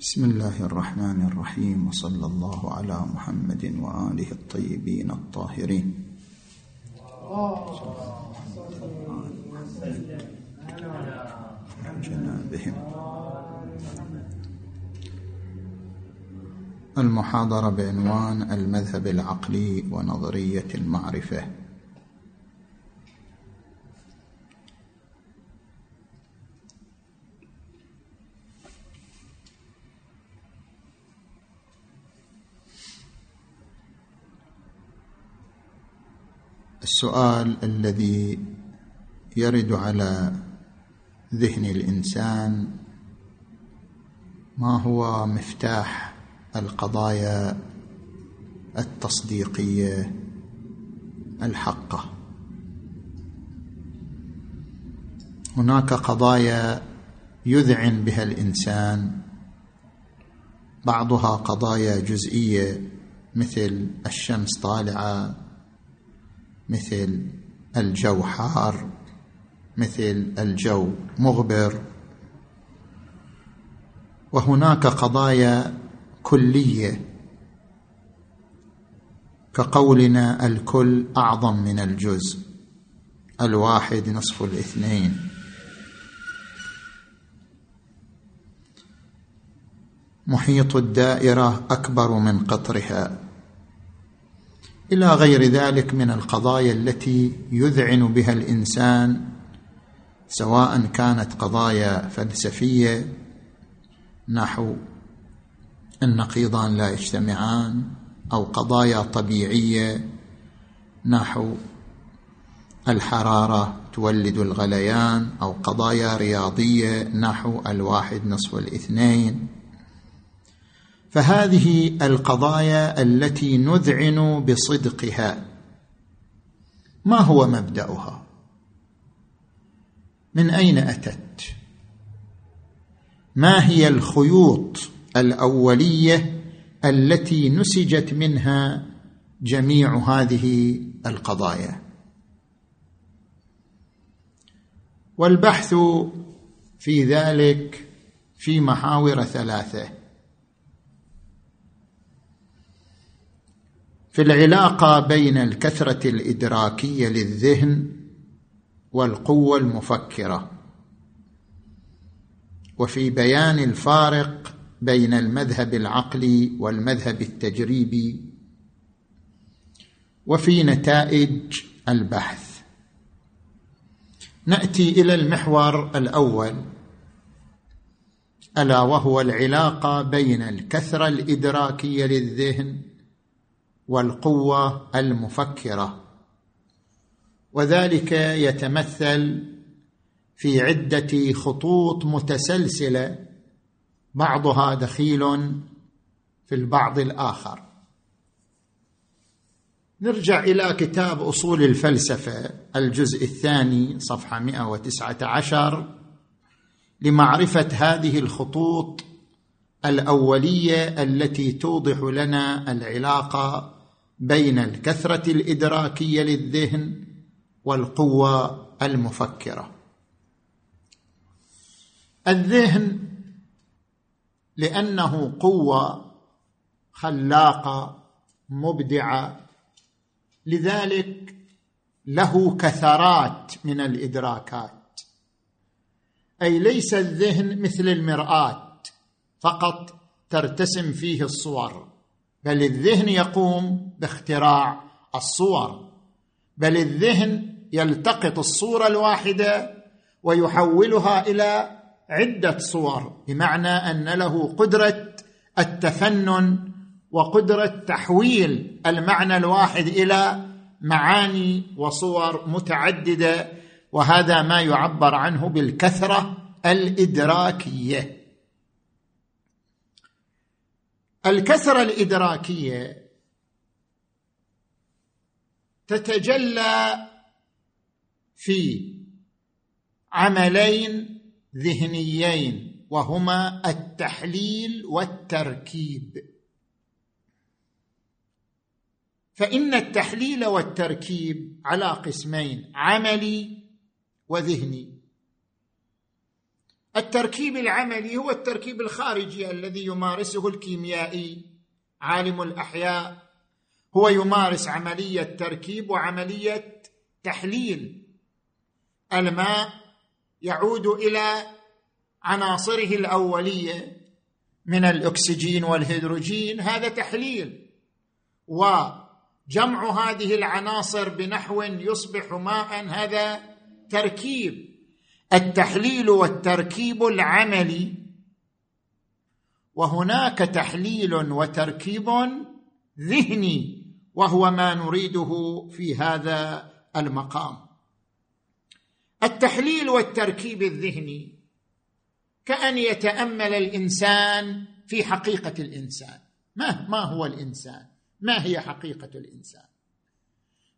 بسم الله الرحمن الرحيم وصلى الله على محمد وآله الطيبين الطاهرين. جنابهم المحاضرة بعنوان المذهب العقلي ونظرية المعرفة. السؤال الذي يرد على ذهن الإنسان ما هو مفتاح القضايا التصديقية الحقة؟ هناك قضايا يذعن بها الإنسان بعضها قضايا جزئية مثل الشمس طالعة مثل الجو حار مثل الجو مغبر. وهناك قضايا كلية كقولنا الكل أعظم من الجزء الواحد نصف الاثنين. محيط الدائرة أكبر من قطرها. إلى غير ذلك من القضايا التي يذعن بها الإنسان سواء كانت قضايا فلسفية نحو النقيضان لا يجتمعان أو قضايا طبيعية نحو الحرارة تولد الغليان أو قضايا رياضية نحو الواحد نصف الاثنين. فهذه القضايا التي نذعن بصدقها. ما هو مبدأها؟ من أين أتت؟ ما هي الخيوط الأولية التي نسجت منها جميع هذه القضايا؟ والبحث في ذلك في محاور ثلاثة. في العلاقة بين الكثرة الإدراكية للذهن والقوة المفكرة. وفي بيان الفارق بين المذهب العقلي والمذهب التجريبي. وفي نتائج البحث. نأتي إلى المحور الأول ألا وهو العلاقة بين الكثرة الإدراكية للذهن والقوة المفكرة. وذلك يتمثل في عدة خطوط متسلسلة بعضها دخيل في البعض الآخر. نرجع إلى كتاب أصول الفلسفة الجزء الثاني صفحة 119 لمعرفة هذه الخطوط الأولية التي توضح لنا العلاقة بين الكثرة الإدراكية للذهن والقوة المفكرة. الذهن لأنه قوة خلاقة مبدعة لذلك له كثرات من الإدراكات. أي ليس الذهن مثل المرآة فقط ترتسم فيه الصور. بل الذهن يقوم باختراع الصور. بل الذهن يلتقط الصورة الواحدة ويحولها إلى عدة صور بمعنى أن له قدرة التفنن وقدرة تحويل المعنى الواحد إلى معاني وصور متعددة وهذا ما يعبر عنه بالكثرة الإدراكية. الكثره الإدراكية تتجلى في عملين ذهنيين وهما التحليل والتركيب. فإن التحليل والتركيب على قسمين عملي وذهني. التركيب العملي هو التركيب الخارجي الذي يمارسه الكيميائي. عالم الأحياء هو يمارس عملية تركيب وعملية تحليل. الماء يعود إلى عناصره الأولية من الأكسجين والهيدروجين. هذا تحليل. وجمع هذه العناصر بنحو يصبح ماء. هذا تركيب. التحليل والتركيب العملي وهناك تحليل وتركيب ذهني وهو ما نريده في هذا المقام. التحليل والتركيب الذهني كأن يتأمل الإنسان في حقيقة الإنسان. ما ما هو الإنسان؟ ما هي حقيقة الإنسان؟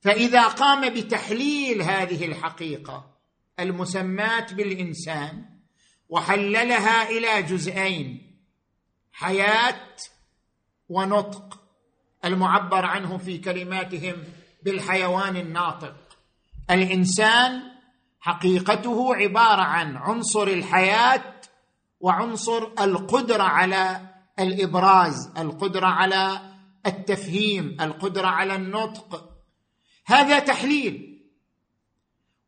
فإذا قام بتحليل هذه الحقيقة المسماة بالإنسان وحللها إلى جزئين حياة ونطق المعبر عنه في كلماتهم بالحيوان الناطق. الإنسان حقيقته عبارة عن عنصر الحياة وعنصر القدرة على الإبراز القدرة على التفهيم القدرة على النطق. هذا تحليل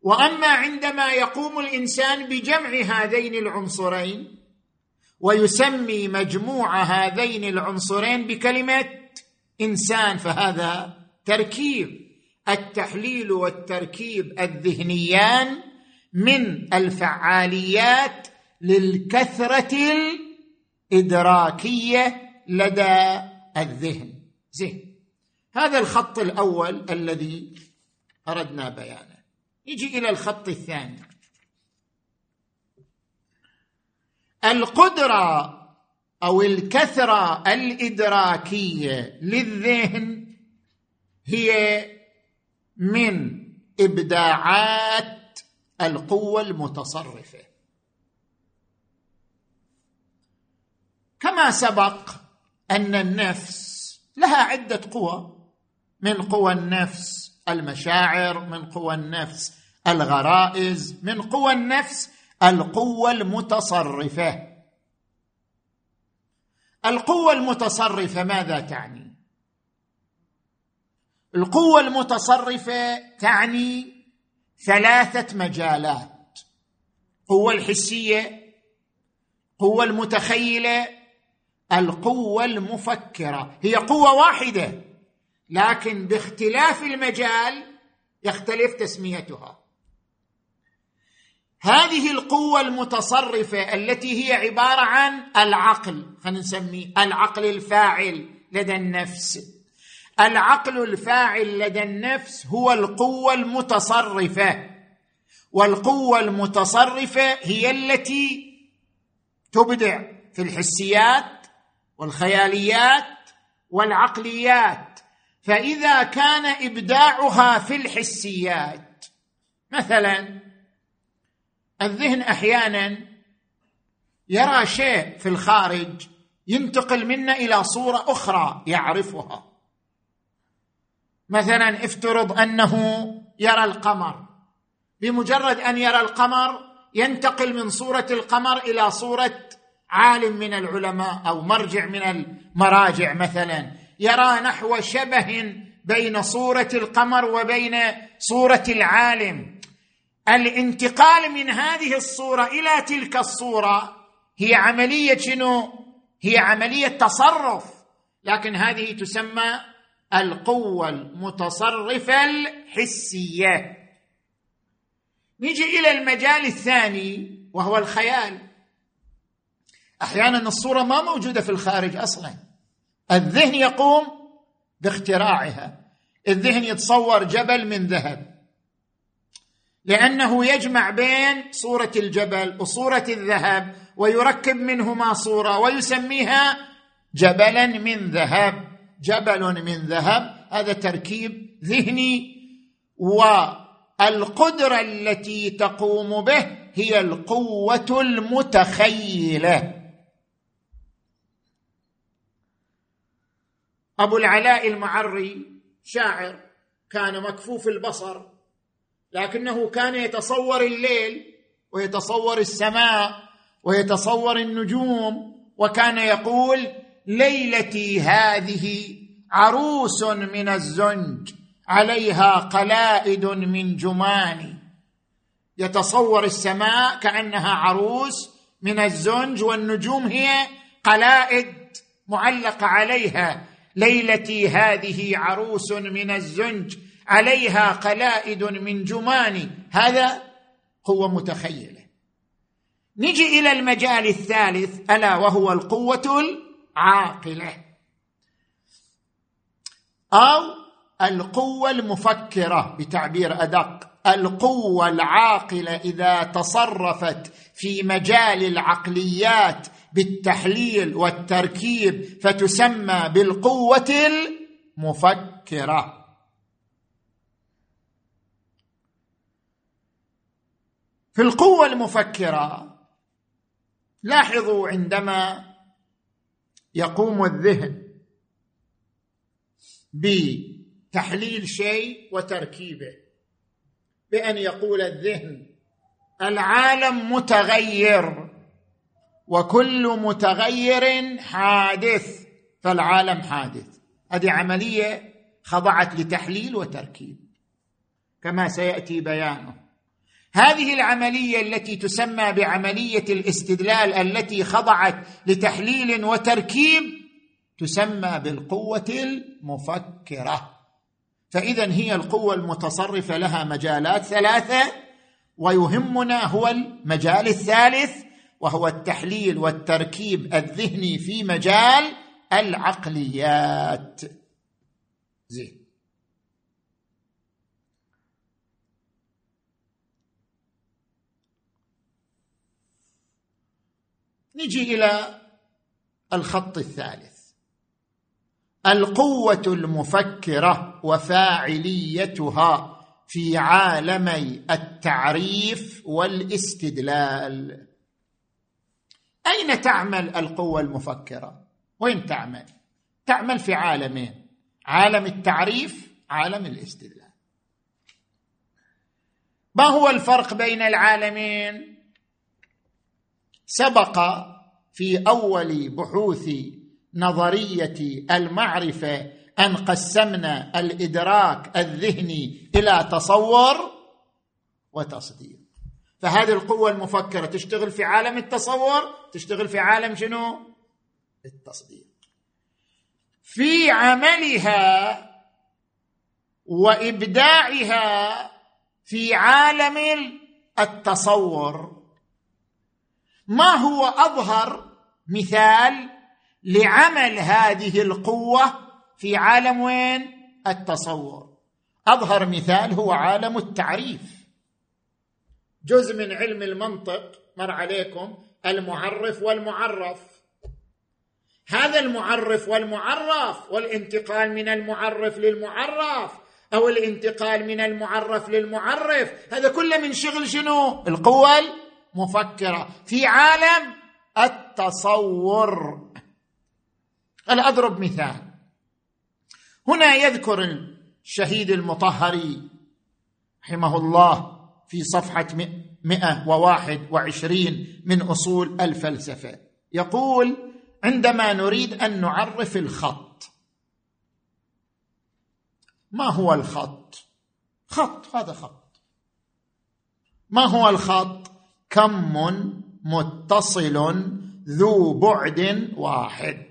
وأما عندما يقوم الإنسان بجمع هذين العنصرين ويسمي مجموع هذين العنصرين بكلمة إنسان فهذا تركيب التحليل والتركيب الذهنيان من الفعاليات للكثرة الإدراكية لدى الذهن. زين هذا الخط الأول الذي أردنا بيانه. نجي إلى الخط الثاني. القدرة أو الكثرة الإدراكية للذهن هي من إبداعات القوة المتصرفة. كما سبق أن النفس لها عدة قوى. من قوى النفس المشاعر من قوى النفس الغرائز من قوى النفس القوة المتصرفة. القوة المتصرفة ماذا تعني؟ القوة المتصرفة تعني ثلاثة مجالات القوه الحسية القوه المتخيلة القوة المفكرة. هي قوة واحدة. لكن باختلاف المجال يختلف تسميتها. هذه القوة المتصرفة التي هي عبارة عن العقل خلينا نسميه العقل الفاعل لدى النفس. العقل الفاعل لدى النفس هو القوة المتصرفة والقوة المتصرفة هي التي تبدع في الحسيات والخياليات والعقليات. فإذا كان إبداعها في الحسيات مثلا الذهن أحيانا يرى شيء في الخارج ينتقل منا إلى صورة أخرى يعرفها. مثلا افترض أنه يرى القمر. بمجرد أن يرى القمر ينتقل من صورة القمر إلى صورة عالم من العلماء أو مرجع من المراجع مثلا. يرى نحو شبه بين صورة القمر وبين صورة العالم. الانتقال من هذه الصورة إلى تلك الصورة هي عملية شنو؟ هي عملية تصرف. لكن هذه تسمى القوة المتصرفة الحسية. نجي إلى المجال الثاني وهو الخيال. أحيانا الصورة ما موجودة في الخارج أصلا. الذهن يقوم باختراعها. الذهن يتصور جبل من ذهب. لأنه يجمع بين صورة الجبل وصورة الذهب ويركب منهما صورة ويسميها جبلا من ذهب. جبل من ذهب هذا تركيب ذهني. والقدرة التي تقوم به هي القوة المتخيلة. أبو العلاء المعري شاعر كان مكفوف البصر لكنه كان يتصور الليل ويتصور السماء ويتصور النجوم وكان يقول ليلتي هذه عروس من الزنج عليها قلائد من جمان يتصور السماء كأنها عروس من الزنج والنجوم هي قلائد معلقة عليها. ليلتي هذه عروس من الزنج عليها قلائد من جمان هذا قوة متخيلة. نجي إلى المجال الثالث ألا وهو القوة العاقلة. أو القوة المفكرة بتعبير أدق. القوة العاقلة إذا تصرفت في مجال العقليات بالتحليل والتركيب فتسمى بالقوة المفكرة. في القوة المفكرة لاحظوا عندما يقوم الذهن بتحليل شيء وتركيبه بأن يقول الذهن العالم متغير. وكل متغير حادث فالعالم حادث. هذه عملية خضعت لتحليل وتركيب. كما سيأتي بيانه. هذه العملية التي تسمى بعملية الاستدلال التي خضعت لتحليل وتركيب تسمى بالقوة المفكرة. فإذا هي القوة المتصرفة لها مجالات ثلاثة ويهمنا هو المجال الثالث وهو التحليل والتركيب الذهني في مجال العقليات. زين. نجي إلى الخط الثالث. القوة المفكرة وفاعليتها في عالمي التعريف والاستدلال. أين تعمل القوة المفكرة؟ وين تعمل؟ تعمل في عالمين عالم التعريف عالم الاستدلال. ما هو الفرق بين العالمين؟ سبق في أول بحوث نظرية المعرفة أن قسمنا الإدراك الذهني إلى تصور وتصديق. فهذه القوة المفكرة تشتغل في عالم التصور تشتغل في عالم شنو؟ التصديق. في عملها وإبداعها في عالم التصور. ما هو أظهر مثال لعمل هذه القوة في عالم وين؟ التصور. أظهر مثال هو عالم التعريف. جزء من علم المنطق مر عليكم المعرف والمعرف. هذا المعرف والمعرف والانتقال من المعرف للمعرف أو الانتقال من المعرف للمعرف هذا كله من شغل شنو؟ القوة المفكرة في عالم التصور. أنا أضرب مثال. هنا يذكر الشهيد المطهري رحمه الله. في صفحة 121 من أصول الفلسفة. يقول عندما نريد أن نعرف الخط ما هو الخط؟ خط هذا خط. ما هو الخط؟ كم متصل ذو بعد واحد.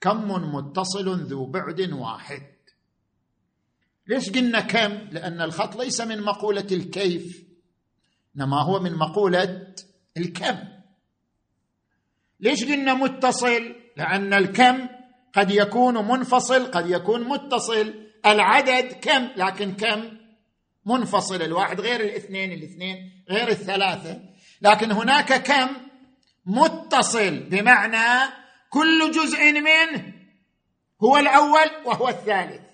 كم متصل ذو بعد واحد؟ ليش قلنا كم؟ لأن الخط ليس من مقولة الكيف إنما هو من مقولة الكم. ليش قلنا متصل؟ لأن الكم قد يكون منفصل قد يكون متصل. العدد كم؟ لكن كم؟ منفصل. الواحد غير الاثنين الاثنين غير الثلاثة. لكن هناك كم؟ متصل. بمعنى كل جزء منه هو الأول وهو الثالث.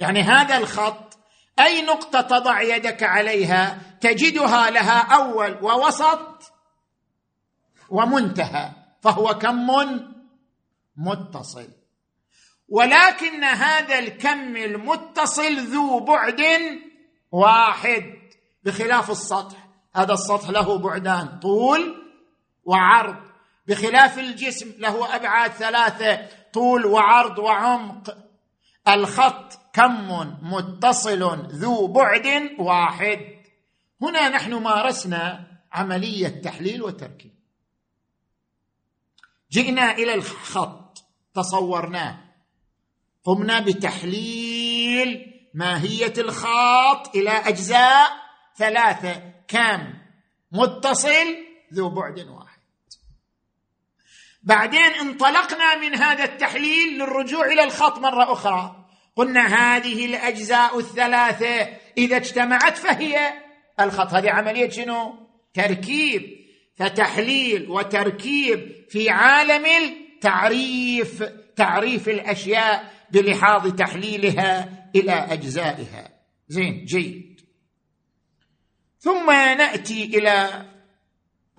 يعني هذا الخط أي نقطة تضع يدك عليها تجدها لها أول ووسط ومنتهى فهو كم متصل. ولكن هذا الكم المتصل ذو بعد واحد بخلاف السطح. هذا السطح له بعدان طول وعرض. بخلاف الجسم له أبعاد ثلاثة طول وعرض وعمق. الخط كم متصل ذو بعد واحد. هنا نحن مارسنا عملية تحليل وتركيب. جئنا إلى الخط تصورناه. قمنا بتحليل ماهية الخط إلى أجزاء ثلاثة. كم متصل ذو بعد واحد. بعدين انطلقنا من هذا التحليل للرجوع إلى الخط مرة أخرى. قلنا هذه الأجزاء الثلاثة إذا اجتمعت فهي الخط. هذه عملية شنو؟ تركيب فتحليل وتركيب في عالم التعريف تعريف الأشياء بلحاظ تحليلها إلى أجزائها. زين جيد. ثم نأتي إلى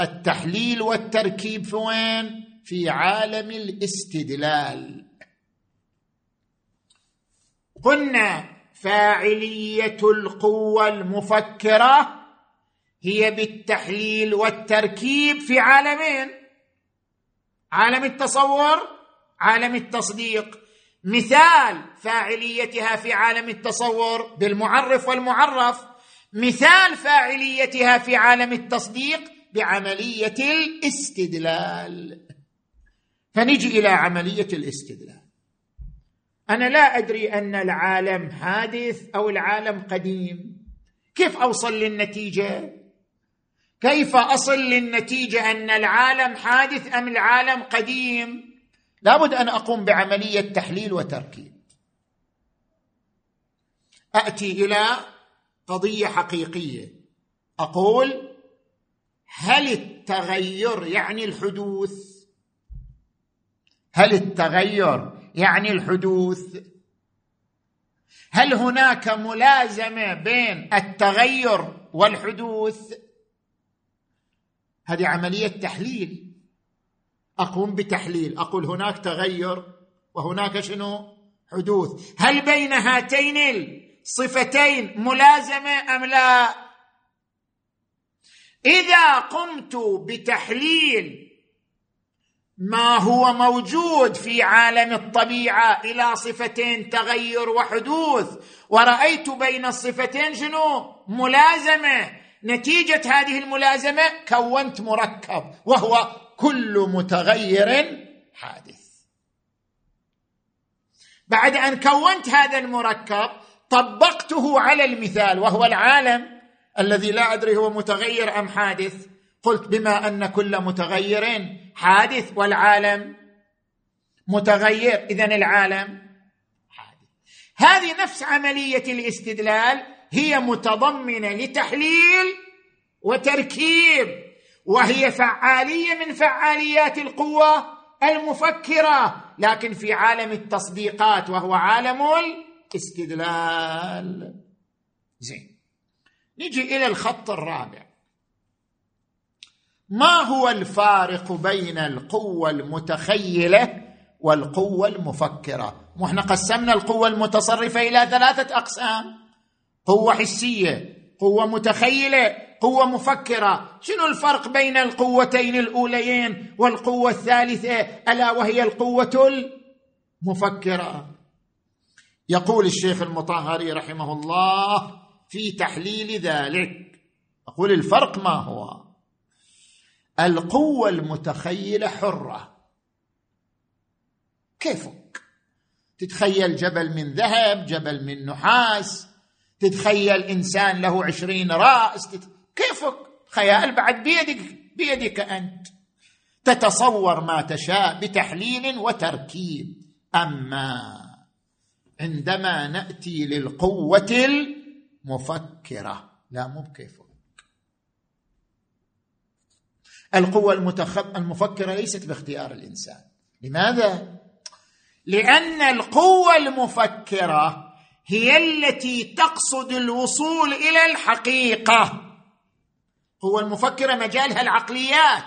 التحليل والتركيب. في وين؟ في عالم الاستدلال. قلنا فاعلية القوة المفكرة هي بالتحليل والتركيب في عالمين. عالم التصور عالم التصديق. مثال فاعليتها في عالم التصور بالمعرف والمعرف. مثال فاعليتها في عالم التصديق بعملية الاستدلال. فنجي إلى عملية الاستدلال. أنا لا أدري أن العالم حادث أو العالم قديم. كيف أوصل للنتيجة؟ كيف أصل للنتيجة أن العالم حادث أم العالم قديم؟ لابد أن أقوم بعملية تحليل وتركيب. أتي إلى قضية حقيقية. أقول هل التغير يعني الحدوث؟ هل التغير يعني الحدوث. هل هناك ملازمة بين التغير والحدوث؟ هذه عملية تحليل. أقوم بتحليل. أقول هناك تغير وهناك شنو؟ حدوث. هل بين هاتين الصفتين ملازمة أم لا؟ إذا قمت بتحليل ما هو موجود في عالم الطبيعة إلى صفتين تغير وحدوث. ورأيت بين الصفتين شنو؟ ملازمة. نتيجة هذه الملازمة كونت مركب وهو كل متغير حادث. بعد أن كونت هذا المركب طبقته على المثال وهو العالم الذي لا أدري هو متغير أم حادث. قلت بما أن كل متغير حادث والعالم متغير اذا العالم حادث. هذه نفس عملية الاستدلال هي متضمنة لتحليل وتركيب وهي فعالية من فعاليات القوة المفكرة لكن في عالم التصديقات وهو عالم الاستدلال. زين. نجي إلى الخط الرابع. ما هو الفارق بين القوة المتخيلة والقوة المفكرة؟ وإحنا قسمنا القوة المتصرفة إلى ثلاثة أقسام. قوة حسية قوة متخيلة قوة مفكرة. شنو الفرق بين القوتين الأوليين والقوة الثالثة؟ ألا وهي القوة المفكرة. يقول الشيخ المطهري رحمه الله في تحليل ذلك. أقول الفرق ما هو؟ القوة المتخيلة حرة. كيفك؟ تتخيل جبل من ذهب جبل من نحاس تتخيل إنسان له عشرين رأس تت... كيفك؟ خيال بعد بيدك بيدك أنت. تتصور ما تشاء بتحليل وتركيب. أما عندما نأتي للقوة المفكرة لا مو بكيفك. القوة المتخب المفكرة ليست باختيار الإنسان. لماذا؟ لأن القوة المفكرة هي التي تقصد الوصول إلى الحقيقة. هو المفكرة مجالها العقليات.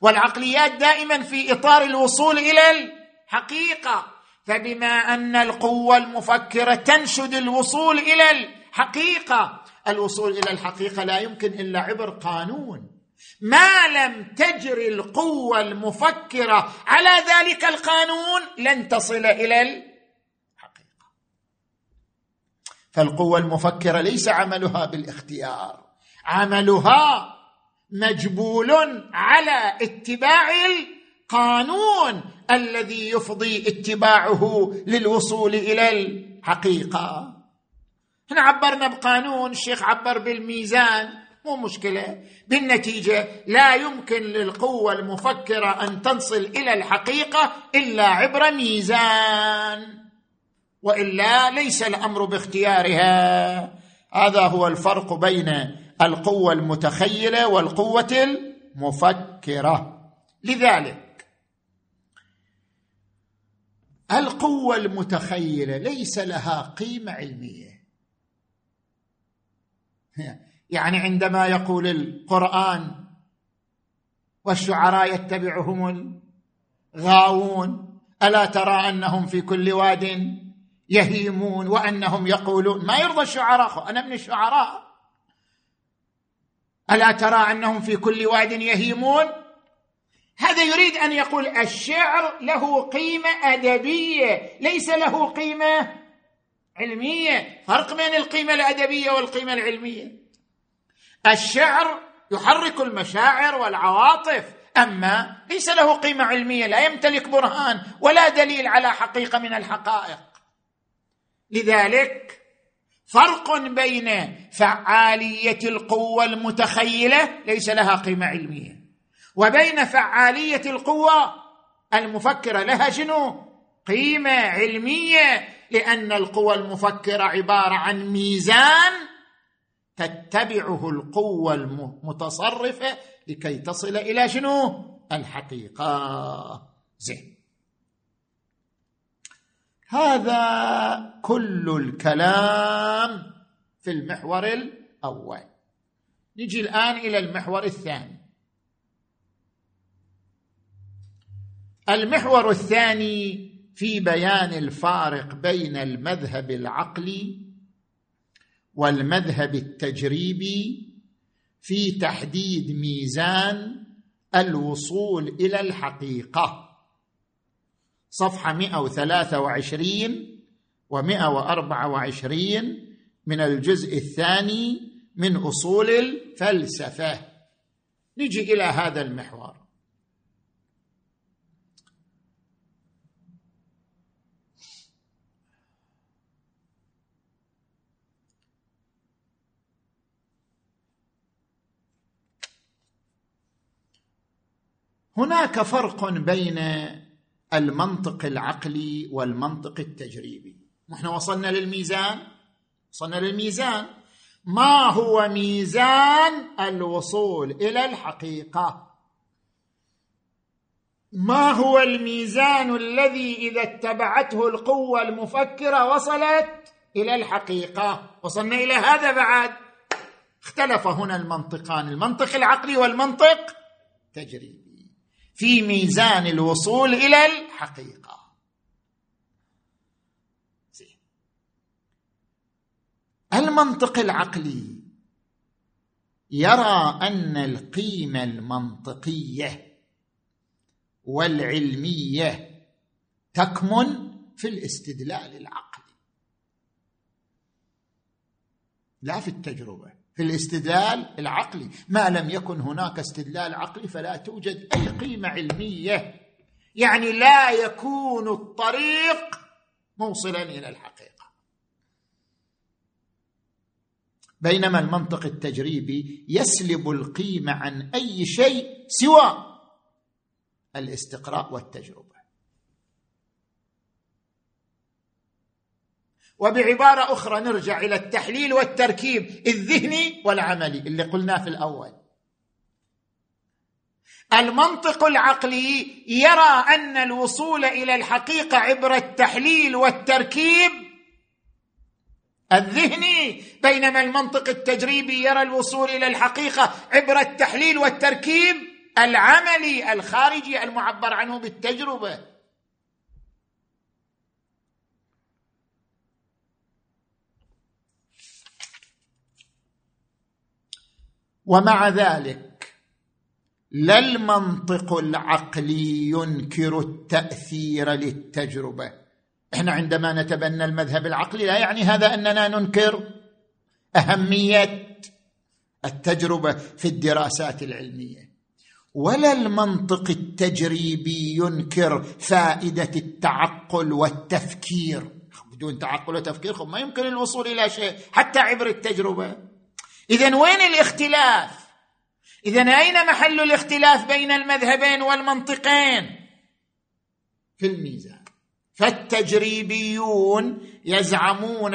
والعقليات دائما في إطار الوصول إلى الحقيقة. فبما أن القوة المفكرة تنشد الوصول إلى الحقيقة الوصول إلى الحقيقة لا يمكن إلا عبر قانون. ما لم تجري القوة المفكرة على ذلك القانون لن تصل إلى الحقيقة. فالقوة المفكرة ليس عملها بالاختيار. عملها مجبول على اتباع القانون الذي يفضي اتباعه للوصول إلى الحقيقة. هنا عبرنا بقانون الشيخ عبر بالميزان. مو مشكلة. بالنتيجة لا يمكن للقوة المفكرة أن تصل إلى الحقيقة إلا عبر ميزان وإلا ليس الأمر باختيارها. هذا هو الفرق بين القوة المتخيلة والقوة المفكرة. لذلك القوة المتخيلة ليس لها قيمة علمية. يعني عندما يقول القرآن والشعراء يتبعهم الغاوون ألا ترى أنهم في كل واد يهيمون وأنهم يقولون؟ ما يرضى الشعراء أنا من الشعراء. ألا ترى أنهم في كل واد يهيمون؟ هذا يريد أن يقول الشعر له قيمة أدبية ليس له قيمة علمية. فرق بين القيمة الأدبية والقيمة العلمية. الشعر يحرك المشاعر والعواطف أما ليس له قيمة علمية لا يمتلك برهان ولا دليل على حقيقة من الحقائق. لذلك فرق بين فعالية القوة المتخيلة ليس لها قيمة علمية وبين فعالية القوة المفكرة لها شنو؟ قيمة علمية لأن القوى المفكرة عبارة عن ميزان تتبعه القوة المتصرفه لكي تصل إلى شنو؟ الحقيقة. زين. هذا كل الكلام في المحور الأول. نجي الآن إلى المحور الثاني. المحور الثاني في بيان الفارق بين المذهب العقلي والمذهب التجريبي في تحديد ميزان الوصول إلى الحقيقة. صفحة 123 و124 من الجزء الثاني من أصول الفلسفة. نجي إلى هذا المحور. هناك فرق بين المنطق العقلي والمنطق التجريبي. نحن وصلنا للميزان. وصلنا للميزان. ما هو ميزان الوصول إلى الحقيقة؟ ما هو الميزان الذي إذا اتبعته القوة المفكرة وصلت إلى الحقيقة؟ وصلنا إلى هذا بعد. اختلف هنا المنطقان المنطق العقلي والمنطق التجريبي. في ميزان الوصول إلى الحقيقة. المنطق العقلي يرى أن القيمة المنطقية والعلمية تكمن في الاستدلال العقلي. لا في التجربة. في الاستدلال العقلي. ما لم يكن هناك استدلال عقلي فلا توجد أي قيمة علمية. يعني لا يكون الطريق موصلا إلى الحقيقة. بينما المنطق التجريبي يسلب القيمة عن أي شيء سوى الاستقراء والتجربة. وبعبارة أخرى نرجع إلى التحليل والتركيب الذهني والعملي اللي قلناه في الأول. المنطق العقلي يرى أن الوصول إلى الحقيقة عبر التحليل والتركيب الذهني بينما المنطق التجريبي يرى الوصول إلى الحقيقة عبر التحليل والتركيب العملي الخارجي المعبر عنه بالتجربة. ومع ذلك لا المنطق العقلي ينكر التأثير للتجربة. إحنا عندما نتبنى المذهب العقلي لا يعني هذا أننا ننكر أهمية التجربة في الدراسات العلمية. ولا المنطق التجريبي ينكر فائدة التعقل والتفكير. بدون تعقل وتفكير ما يمكن الوصول إلى شيء حتى عبر التجربة. اذا وين الاختلاف؟ اذا أين محل الاختلاف بين المذهبين والمنطقين؟ في الميزان. فالتجريبيون يزعمون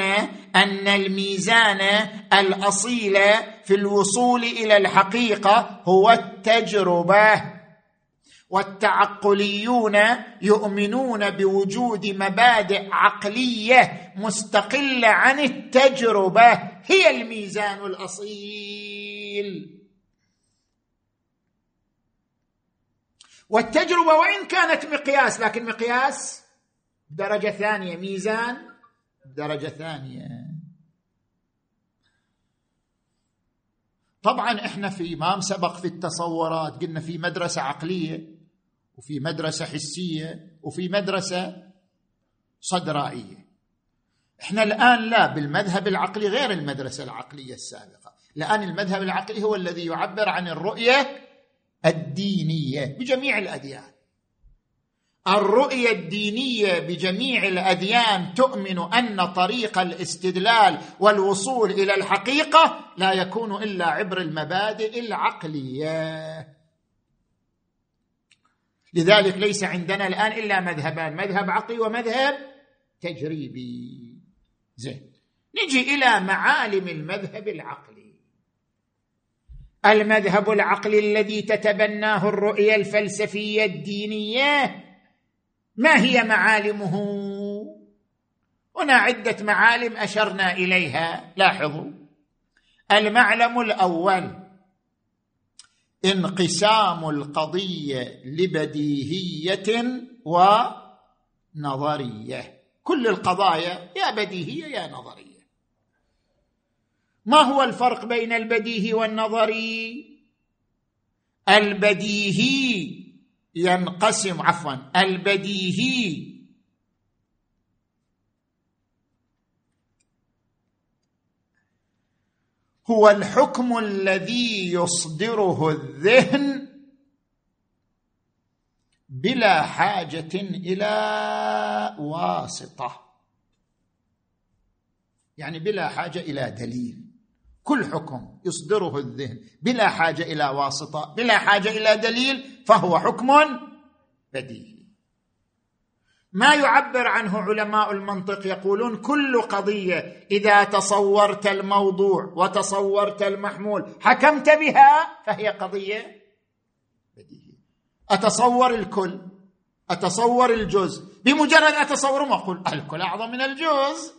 أن الميزان الأصيل في الوصول إلى الحقيقة هو التجربة. والتعقليون يؤمنون بوجود مبادئ عقلية مستقلة عن التجربة. هي الميزان الأصيل. والتجربة وإن كانت مقياس لكن مقياس درجه ثانية ميزان درجه ثانية. طبعا إحنا في ما سبق في التصورات قلنا في مدرسة عقلية وفي مدرسة حسية وفي مدرسة صدرائية. إحنا الآن لا بالمذهب العقلي غير المدرسة العقلية السابقة. الآن المذهب العقلي هو الذي يعبر عن الرؤية الدينية بجميع الأديان. الرؤية الدينية بجميع الأديان تؤمن أن طريق الاستدلال والوصول إلى الحقيقة لا يكون إلا عبر المبادئ العقلية. لذلك ليس عندنا الآن إلا مذهبان مذهب عقلي ومذهب تجريبي. زين. نجي إلى معالم المذهب العقلي. المذهب العقلي الذي تتبناه الرؤية الفلسفية الدينية ما هي معالمه؟ هنا عدة معالم أشرنا إليها. لاحظوا. المعلم الأول انقسام القضية لبديهية ونظريه كل القضايا يا بديهية يا نظرية. ما هو الفرق بين البديهي والنظري؟ البديهي ينقسم عفوا البديهي هو الحكم الذي يصدره الذهن بلا حاجة إلى واسطة. يعني بلا حاجة إلى دليل. كل حكم يصدره الذهن بلا حاجة إلى واسطة بلا حاجة إلى دليل فهو حكم بديهي ما يعبر عنه علماء المنطق يقولون كل قضية إذا تصورت الموضوع وتصورت المحمول حكمت بها فهي قضية بديهية. أتصور الكل أتصور الجزء بمجرد اتصوره أقول الكل أعظم من الجزء.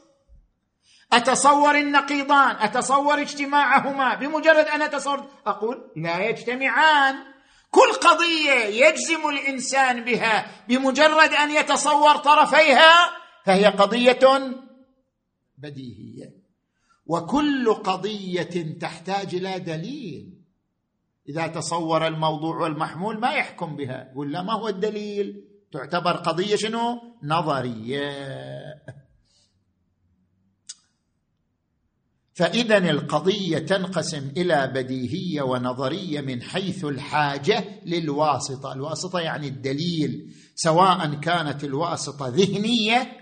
أتصور النقيضان أتصور اجتماعهما بمجرد أن أتصور أقول لا يجتمعان. كل قضية يجزم الإنسان بها بمجرد أن يتصور طرفيها فهي قضية بديهية. وكل قضية تحتاج إلى دليل. إذا تصور الموضوع والمحمول ما يحكم بها يقول لا ما هو الدليل؟ تعتبر قضية شنو؟ نظرية. فإذا القضية تنقسم إلى بديهية ونظرية من حيث الحاجة للواسطة. الواسطة يعني الدليل سواء كانت الواسطة ذهنية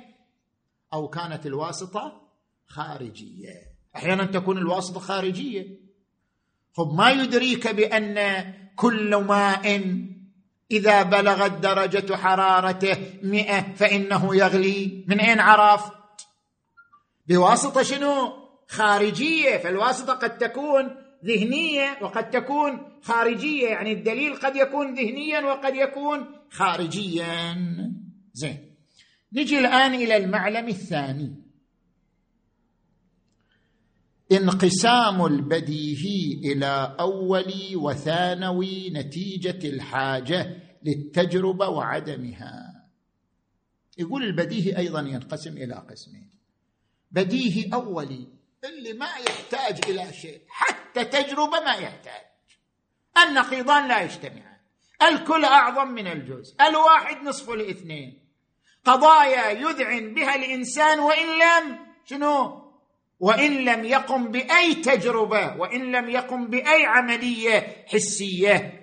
أو كانت الواسطة خارجية. أحيانا تكون الواسطة خارجية. خب ما يدريك بأن كل ماء إذا بلغت درجة حرارته مئة فإنه يغلي. من أين عرفت؟ بواسطة شنو؟ خارجية فالواسطة قد تكون ذهنية وقد تكون خارجية يعني الدليل قد يكون ذهنيا وقد يكون خارجيا. زين. نجي الآن إلى المعلم الثاني. انقسام البديهي إلى اولي وثانوي نتيجة الحاجة للتجربة وعدمها. يقول البديهي أيضا ينقسم إلى قسمين. بديهي أولي اللي ما يحتاج إلى شيء حتى تجربة ما يحتاج. النقيضان لا يجتمعان. الكل أعظم من الجزء الواحد نصف الاثنين قضايا يذعن بها الإنسان وإن لم شنو؟ وإن لم يقم بأي تجربة وإن لم يقم بأي عملية حسية.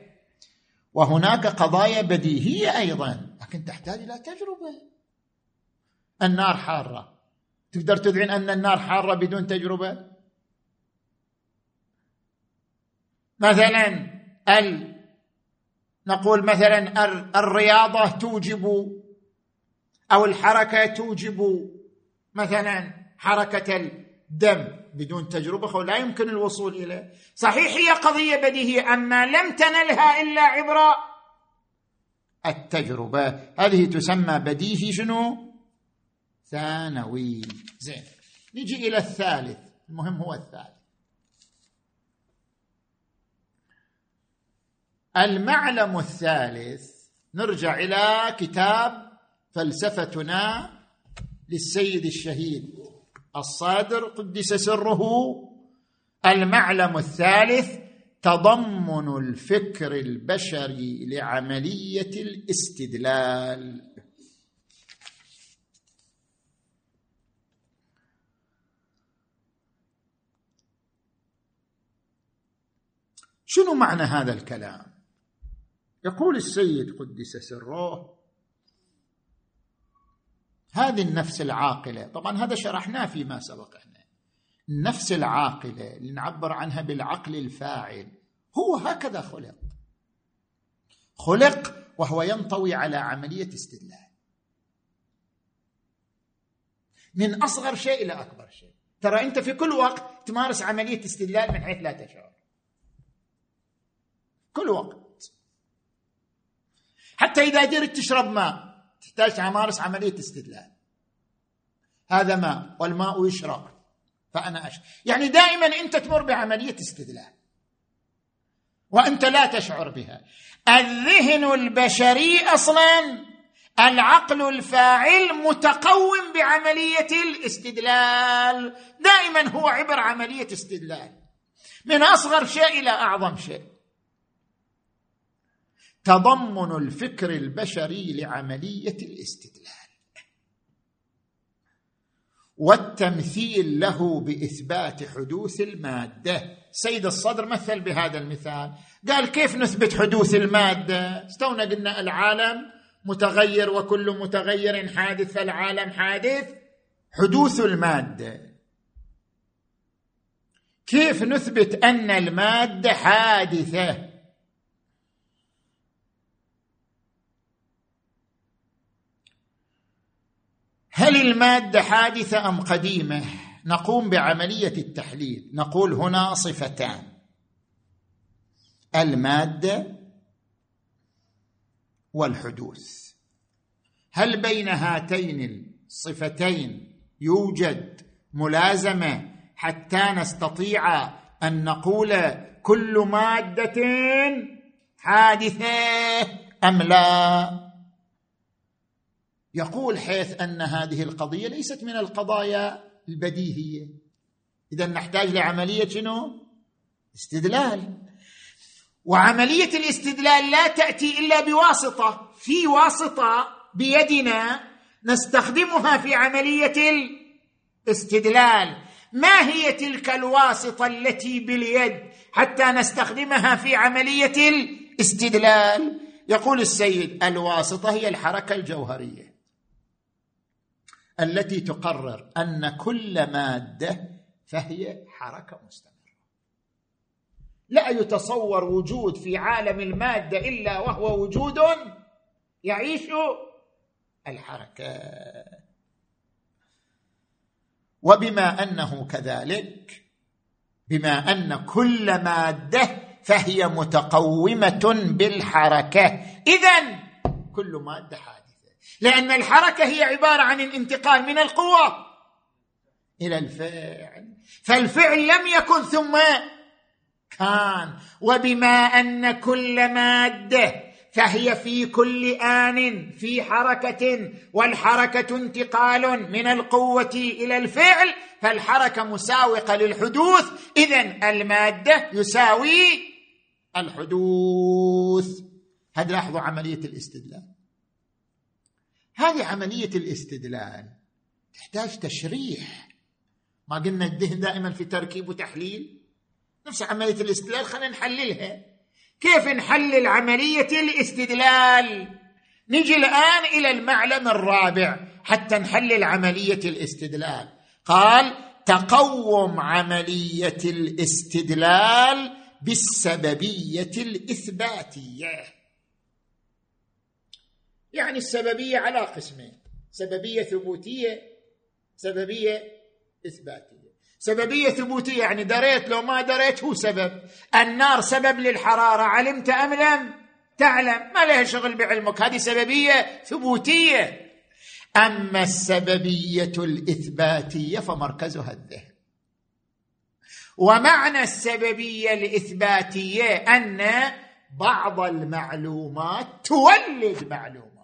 وهناك قضايا بديهية أيضا لكن تحتاج إلى تجربة. النار حارة. تقدر تذعن أن النار حارة بدون تجربة؟ مثلا ال نقول مثلا الرياضة توجب أو الحركة توجب مثلا حركة الدم بدون تجربة لا يمكن الوصول اليه صحيح هي قضية بديهية أما لم تنلها إلا عبر التجربة. هذه تسمى بديهي شنو؟ ثانوي. زين. نجي إلى الثالث. المهم هو الثالث. المعلم الثالث. نرجع إلى كتاب فلسفتنا للسيد الشهيد الصادر قدس سره. المعلم الثالث. تضمن الفكر البشري لعملية الاستدلال. شنو معنى هذا الكلام؟ يقول السيد قدس سره هذه النفس العاقلة طبعا هذا شرحناه فيما سبق إحنا. النفس العاقلة اللي نعبر عنها بالعقل الفاعل هو هكذا خلق. خلق وهو ينطوي على عملية استدلال. من أصغر شيء إلى أكبر شيء. ترى أنت في كل وقت تمارس عملية استدلال من حيث لا تشعر. كل وقت. حتى إذا قدرت تشرب ماء تحتاج تمارس عملية استدلال. هذا ماء والماء يشرب. فأنا اشرب يعني دائما أنت تمر بعملية استدلال. وأنت لا تشعر بها. الذهن البشري أصلا العقل الفاعل متقوم بعملية الاستدلال. دائما هو عبر عملية استدلال. من أصغر شيء إلى أعظم شيء. تضمن الفكر البشري لعملية الاستدلال. والتمثيل له بإثبات حدوث المادة. سيد الصدر مثل بهذا المثال. قال كيف نثبت حدوث المادة؟ استونا قلنا العالم متغير وكل متغير حادث فالعالم حادث حدوث المادة. كيف نثبت أن المادة حادثة؟ هل المادة حادثة أم قديمة؟ نقوم بعملية التحليل. نقول هنا صفتان. المادة والحدوث. هل بين هاتين الصفتين يوجد ملازمة حتى نستطيع أن نقول كل مادة حادثة أم لا؟ يقول حيث أن هذه القضية ليست من القضايا البديهية. إذا نحتاج لعملية شنو؟ استدلال. وعملية الاستدلال لا تأتي إلا بواسطة. في واسطة بيدنا نستخدمها في عملية الاستدلال. ما هي تلك الواسطة التي باليد حتى نستخدمها في عملية الاستدلال؟ يقول السيد الواسطة هي الحركة الجوهرية. التي تقرر أن كل مادة فهي حركة مستمرة. لا يتصور وجود في عالم المادة إلا وهو وجود يعيش الحركه وبما أنه كذلك بما أن كل مادة فهي متقومة بالحركة اذا كل مادة حادثة. لأن الحركة هي عبارة عن الانتقال من القوة إلى الفعل. فالفعل لم يكن ثم كان. وبما أن كل مادة فهي في كل آن في حركة والحركة انتقال من القوة إلى الفعل فالحركة مساوقة للحدوث. اذا المادة يساوي الحدوث. هذا لاحظوا عملية الاستدلال. هذه عملية الاستدلال. تحتاج تشريح. ما قلنا الذهن دائما في تركيب وتحليل. نفس عملية الاستدلال خلينا نحللها. كيف نحلل عملية الاستدلال؟ نجي الآن إلى المعلم الرابع حتى نحلل عملية الاستدلال. قال تقوم عملية الاستدلال بالسببية الإثباتية. يعني السببية على قسمين. سببية ثبوتية سببية إثباتية. سببية ثبوتية يعني دريت لو ما دريت هو سبب. النار سبب للحرارة علمت أم لم؟ تعلم. ما لها شغل بعلمك. هذه سببية ثبوتية. أما السببية الإثباتية فمركزها الذهن. ومعنى السببية الإثباتية أن بعض المعلومات تولد معلومات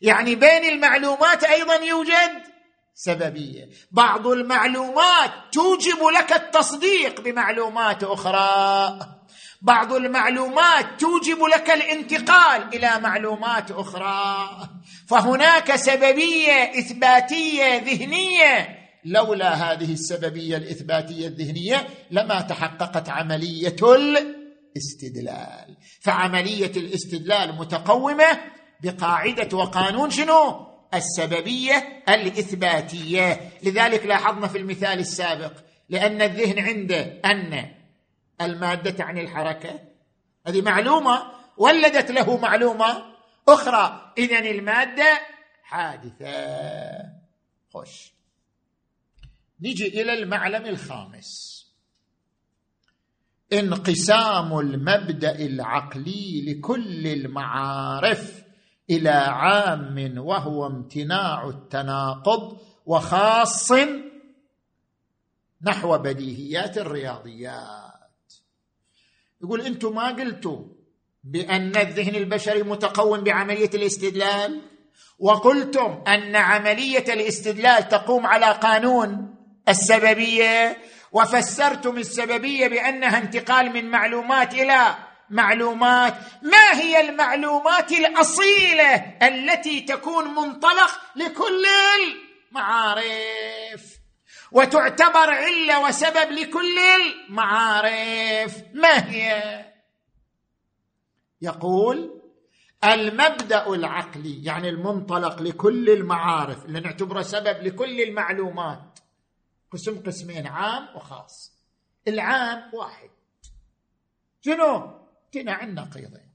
يعني بين المعلومات أيضا يوجد سببية. بعض المعلومات توجب لك التصديق بمعلومات أخرى. بعض المعلومات توجب لك الانتقال إلى معلومات أخرى. فهناك سببية إثباتية ذهنية. لولا هذه السببية الإثباتية الذهنية لما تحققت عملية الاستدلال. فعملية الاستدلال متقومة بقاعدة وقانون شنو؟ السببية الإثباتية. لذلك لاحظنا في المثال السابق لأن الذهن عنده أن المادة تعني الحركة. هذه معلومة؟ ولدت له معلومة أخرى. اذا المادة حادثة. خش نجي إلى المعلم الخامس. انقسام المبدأ العقلي لكل المعارف. إلى عام وهو امتناع التناقض وخاص نحو بديهيات الرياضيات. يقول أنتم ما قلتوا بأن الذهن البشري متقوم بعملية الاستدلال؟ وقلتم أن عملية الاستدلال تقوم على قانون السببية؟ وفسرتم السببية بأنها انتقال من معلومات إلى معلومات. ما هي المعلومات الأصيلة التي تكون منطلق لكل المعارف؟ وتعتبر علة وسبب لكل المعارف. ما هي؟ يقول المبدأ العقلي يعني المنطلق لكل المعارف اللي نعتبره سبب لكل المعلومات. قسم قسمين عام وخاص. العام واحد. شنو؟ امتناع النقيضين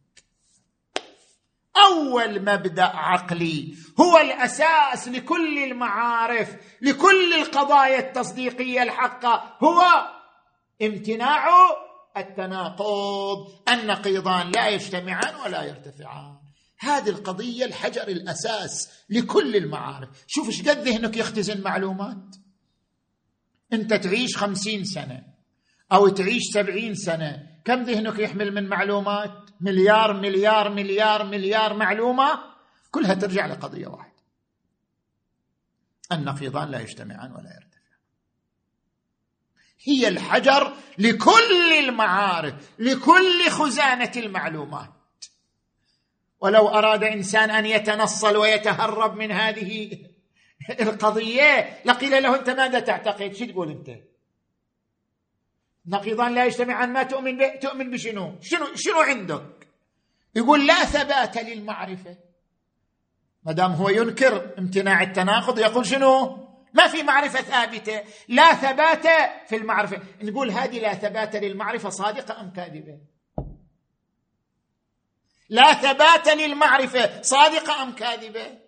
أول مبدأ عقلي هو الأساس لكل المعارف لكل القضايا التصديقية الحقة هو امتناع التناقض النقيضان لا يجتمعان ولا يرتفعان. هذه القضية الحجر الأساس لكل المعارف. شوف إيش قد ذهنك يختزن معلومات. أنت تعيش خمسين سنة أو تعيش سبعين سنة كم ذهنك يحمل من معلومات؟ مليار مليار مليار مليار معلومة كلها ترجع لقضيه واحدة. النقيضان لا يجتمعان ولا يرتفعان. هي الحجر لكل المعارف لكل خزانة المعلومات. ولو أراد إنسان أن يتنصل ويتهرب من هذه القضية لقيل له أنت ماذا تعتقد؟ شو تقول أنت؟ نقيضان لا يجتمعان ما تؤمن به تؤمن بشنو؟ شنو شنو عندك؟ يقول لا ثبات للمعرفة. ما دام هو ينكر امتناع التناقض يقول شنو؟ ما في معرفة ثابتة. لا ثبات في المعرفة. نقول هذه لا ثبات للمعرفة صادقة أم كاذبة؟ لا ثبات للمعرفة صادقة أم كاذبة؟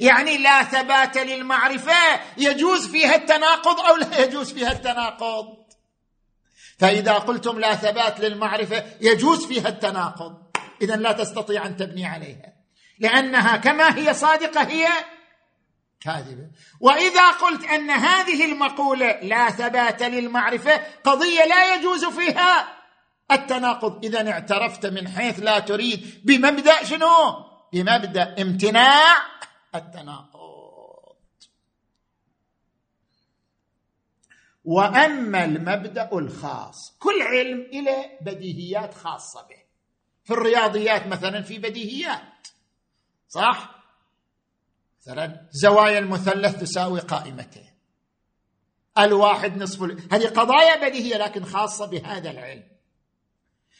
يعني لا ثبات للمعرفة يجوز فيها التناقض أو لا يجوز فيها التناقض. فإذا قلتم لا ثبات للمعرفة يجوز فيها التناقض. اذا لا تستطيع أن تبني عليها. لأنها كما هي صادقة هي كاذبة. وإذا قلت أن هذه المقولة لا ثبات للمعرفة قضية لا يجوز فيها التناقض. اذا اعترفت من حيث لا تريد. بمبدأ شنو؟ بمبدأ امتناع التناقض. وأما المبدأ الخاص كل علم إلى بديهيات خاصة به. في الرياضيات مثلا في بديهيات. صح؟ مثلا زوايا المثلث تساوي قائمتين. الواحد نصف هذه قضايا بديهية لكن خاصة بهذا العلم.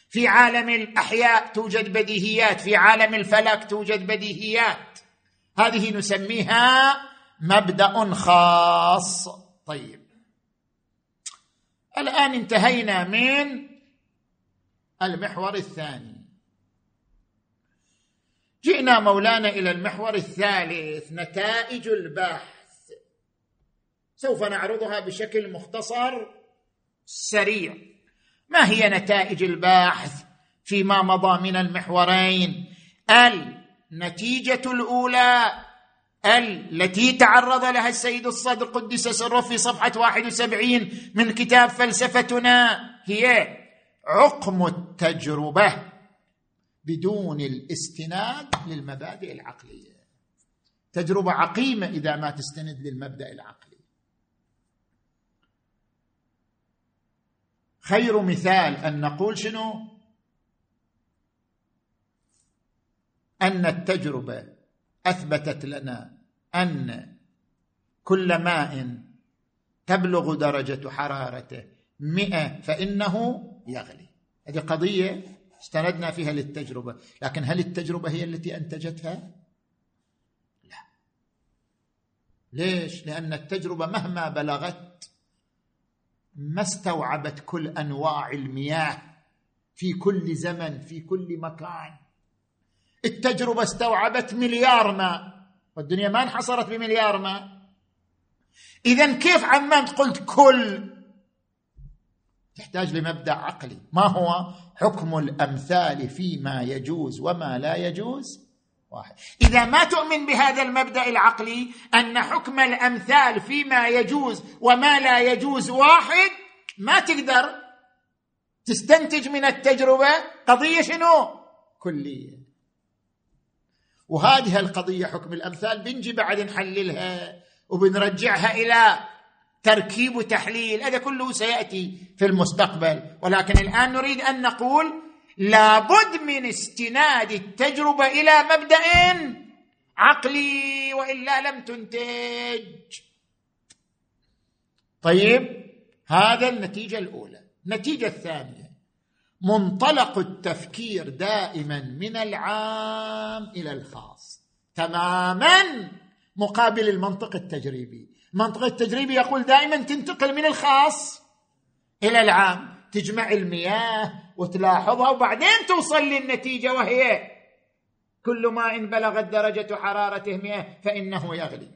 في عالم الأحياء توجد بديهيات في عالم الفلك توجد بديهيات. هذه نسميها مبدأ خاص. طيب. الآن انتهينا من المحور الثاني. جئنا مولانا إلى المحور الثالث نتائج البحث. سوف نعرضها بشكل مختصر سريع. ما هي نتائج البحث فيما مضى من المحورين؟ النتيجه الأولى التي تعرض لها السيد الصدر قدس سره في صفحة 71 من كتاب فلسفتنا هي عقم التجربة بدون الاستناد للمبادئ العقلية. تجربة عقيمة إذا ما تستند للمبدأ العقلي. خير مثال أن نقول شنو؟ أن التجربة أثبتت لنا أن كل ماء تبلغ درجة حرارته مئة فإنه يغلي. هذه قضية استندنا فيها للتجربة. لكن هل التجربة هي التي أنتجتها؟ لا. ليش؟ لأن التجربة مهما بلغت ما استوعبت كل أنواع المياه في كل زمن في كل مكان. التجربة استوعبت مليار ماء والدنيا ما انحصرت بمليار ماء اذا كيف عمان قلت كل. تحتاج لمبدأ عقلي. ما هو حكم الأمثال فيما يجوز وما لا يجوز؟ واحد. إذا ما تؤمن بهذا المبدأ العقلي أن حكم الأمثال فيما يجوز وما لا يجوز واحد ما تقدر. تستنتج من التجربة قضية شنو؟ كلية. وهذه القضية حكم الأمثال بنجي بعد نحللها وبنرجعها إلى تركيب وتحليل. هذا كله سيأتي في المستقبل. ولكن الآن نريد أن نقول لابد من استناد التجربة إلى مبدأ عقلي وإلا لم تنتج. طيب هذا النتيجة الأولى. النتيجة الثانية. منطلق التفكير دائما من العام إلى الخاص. تماما مقابل المنطق التجريبي. المنطق التجريبي يقول دائما تنتقل من الخاص إلى العام. تجمع المياه وتلاحظها وبعدين توصل للنتيجة وهي كل ماء بلغت درجة حرارته مئة فإنه يغلي.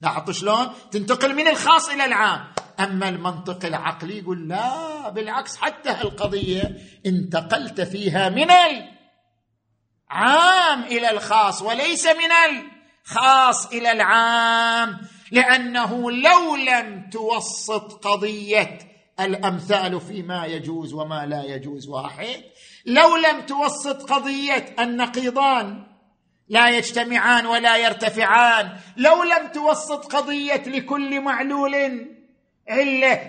لاحظت شلون؟ تنتقل من الخاص إلى العام. أما المنطق العقلي يقول لا بالعكس حتى القضية انتقلت فيها من العام إلى الخاص وليس من الخاص إلى العام لأنه لو لم توسط قضية الأمثال فيما يجوز وما لا يجوز واحد لو لم توسط قضية النقيضان لا يجتمعان ولا يرتفعان لو لم توسط قضية لكل معلول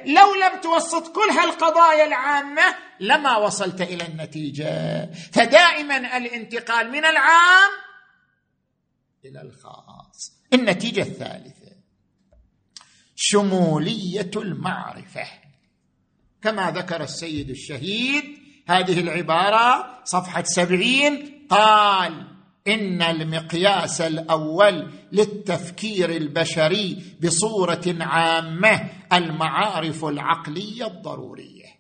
لو لم توسط كل هالقضايا العامة لما وصلت إلى النتيجة. فدائما الانتقال من العام إلى الخاص. النتيجة الثالثة. شمولية المعرفة. كما ذكر السيد الشهيد هذه العبارة صفحة سبعين قال إن المقياس الأول للتفكير البشري بصورة عامة المعارف العقلية الضرورية.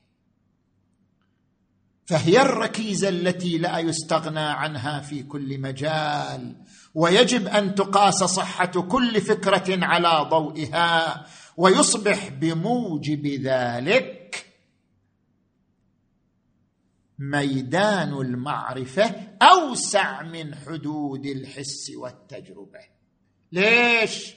فهي الركيزة التي لا يستغنى عنها في كل مجال ويجب أن تقاس صحة كل فكرة على ضوئها ويصبح بموجب ذلك ميدان المعرفة أوسع من حدود الحس والتجربة. ليش؟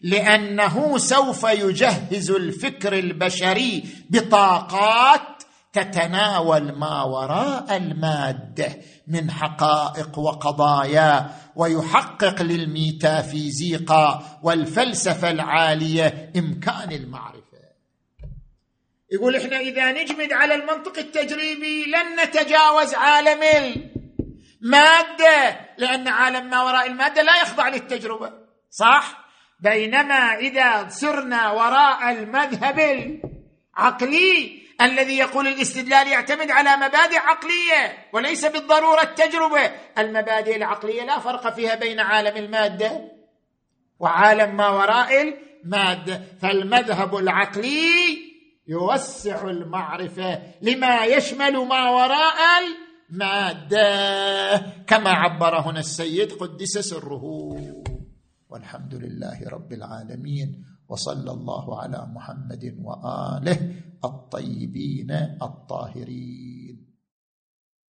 لأنه سوف يجهز الفكر البشري بطاقات تتناول ما وراء المادة من حقائق وقضايا ويحقق للميتافيزيقا والفلسفة العالية إمكان المعرفة. يقول إحنا إذا نجمد على المنطق التجريبي لن نتجاوز عالم الماده لأن عالم ما وراء المادة لا يخضع للتجربة. صح؟ بينما إذا سرنا وراء المذهب العقلي الذي يقول الاستدلال يعتمد على مبادئ عقلية وليس بالضرورة التجربة المبادئ العقلية لا فرق فيها بين عالم المادة وعالم ما وراء المادة. فالمذهب العقلي يوسع المعرفة لما يشمل ما وراء المادة. كما عبر هنا السيد قدس سره. والحمد لله رب العالمين وصلى الله على محمد وآله الطيبين الطاهرين.